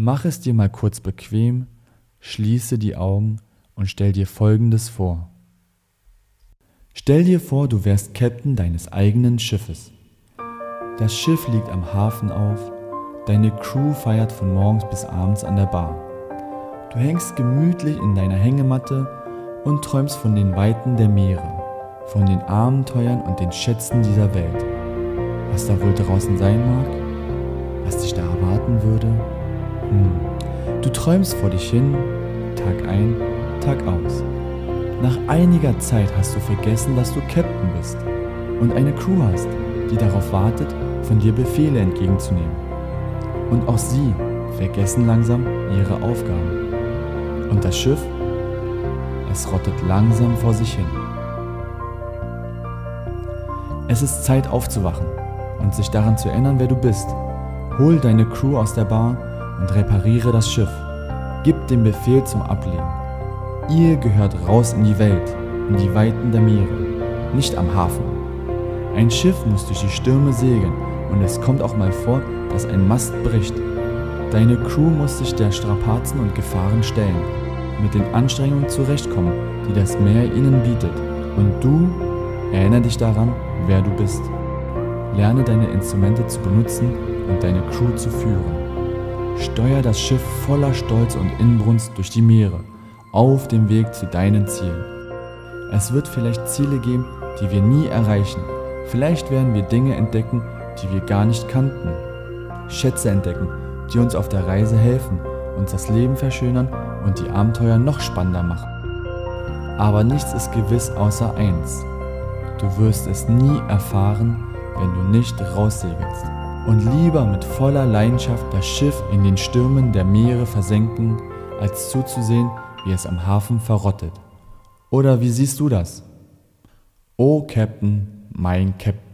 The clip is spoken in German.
Mach es dir mal kurz bequem, schließe die Augen und stell dir Folgendes vor. Stell dir vor, du wärst Captain deines eigenen Schiffes. Das Schiff liegt am Hafen auf, deine Crew feiert von morgens bis abends an der Bar. Du hängst gemütlich in deiner Hängematte und träumst von den Weiten der Meere, von den Abenteuern und den Schätzen dieser Welt. Was da wohl draußen sein mag? Was dich da erwarten würde? Hm. Du träumst vor dich hin, Tag ein, Tag aus. Nach einiger Zeit hast du vergessen, dass du Captain bist und eine Crew hast, die darauf wartet, von dir Befehle entgegenzunehmen. Und auch sie vergessen langsam ihre Aufgaben. Und das Schiff, es rottet langsam vor sich hin. Es ist Zeit aufzuwachen und sich daran zu erinnern, wer du bist. Hol deine Crew aus der Bar und repariere das Schiff. Gib den Befehl zum Ablegen. Ihr gehört raus in die Welt, in die Weiten der Meere, nicht am Hafen. Ein Schiff muss durch die Stürme segeln und es kommt auch mal vor, dass ein Mast bricht. Deine Crew muss sich der Strapazen und Gefahren stellen, mit den Anstrengungen zurechtkommen, die das Meer ihnen bietet. Und du, erinnere dich daran, wer du bist. Lerne deine Instrumente zu benutzen und deine Crew zu führen. Steuer das Schiff voller Stolz und Inbrunst durch die Meere auf dem Weg zu deinen Zielen. Es wird vielleicht Ziele geben, die wir nie erreichen. Vielleicht werden wir Dinge entdecken, die wir gar nicht kannten. Schätze entdecken, die uns auf der Reise helfen, uns das Leben verschönern und die Abenteuer noch spannender machen. Aber nichts ist gewiss außer eins. Du wirst es nie erfahren, wenn du nicht raussegelst und lieber mit voller Leidenschaft das Schiff in den Stürmen der Meere versenken, als zuzusehen, wie es am Hafen verrottet. Oder wie siehst du das? Oh Captain, mein Captain.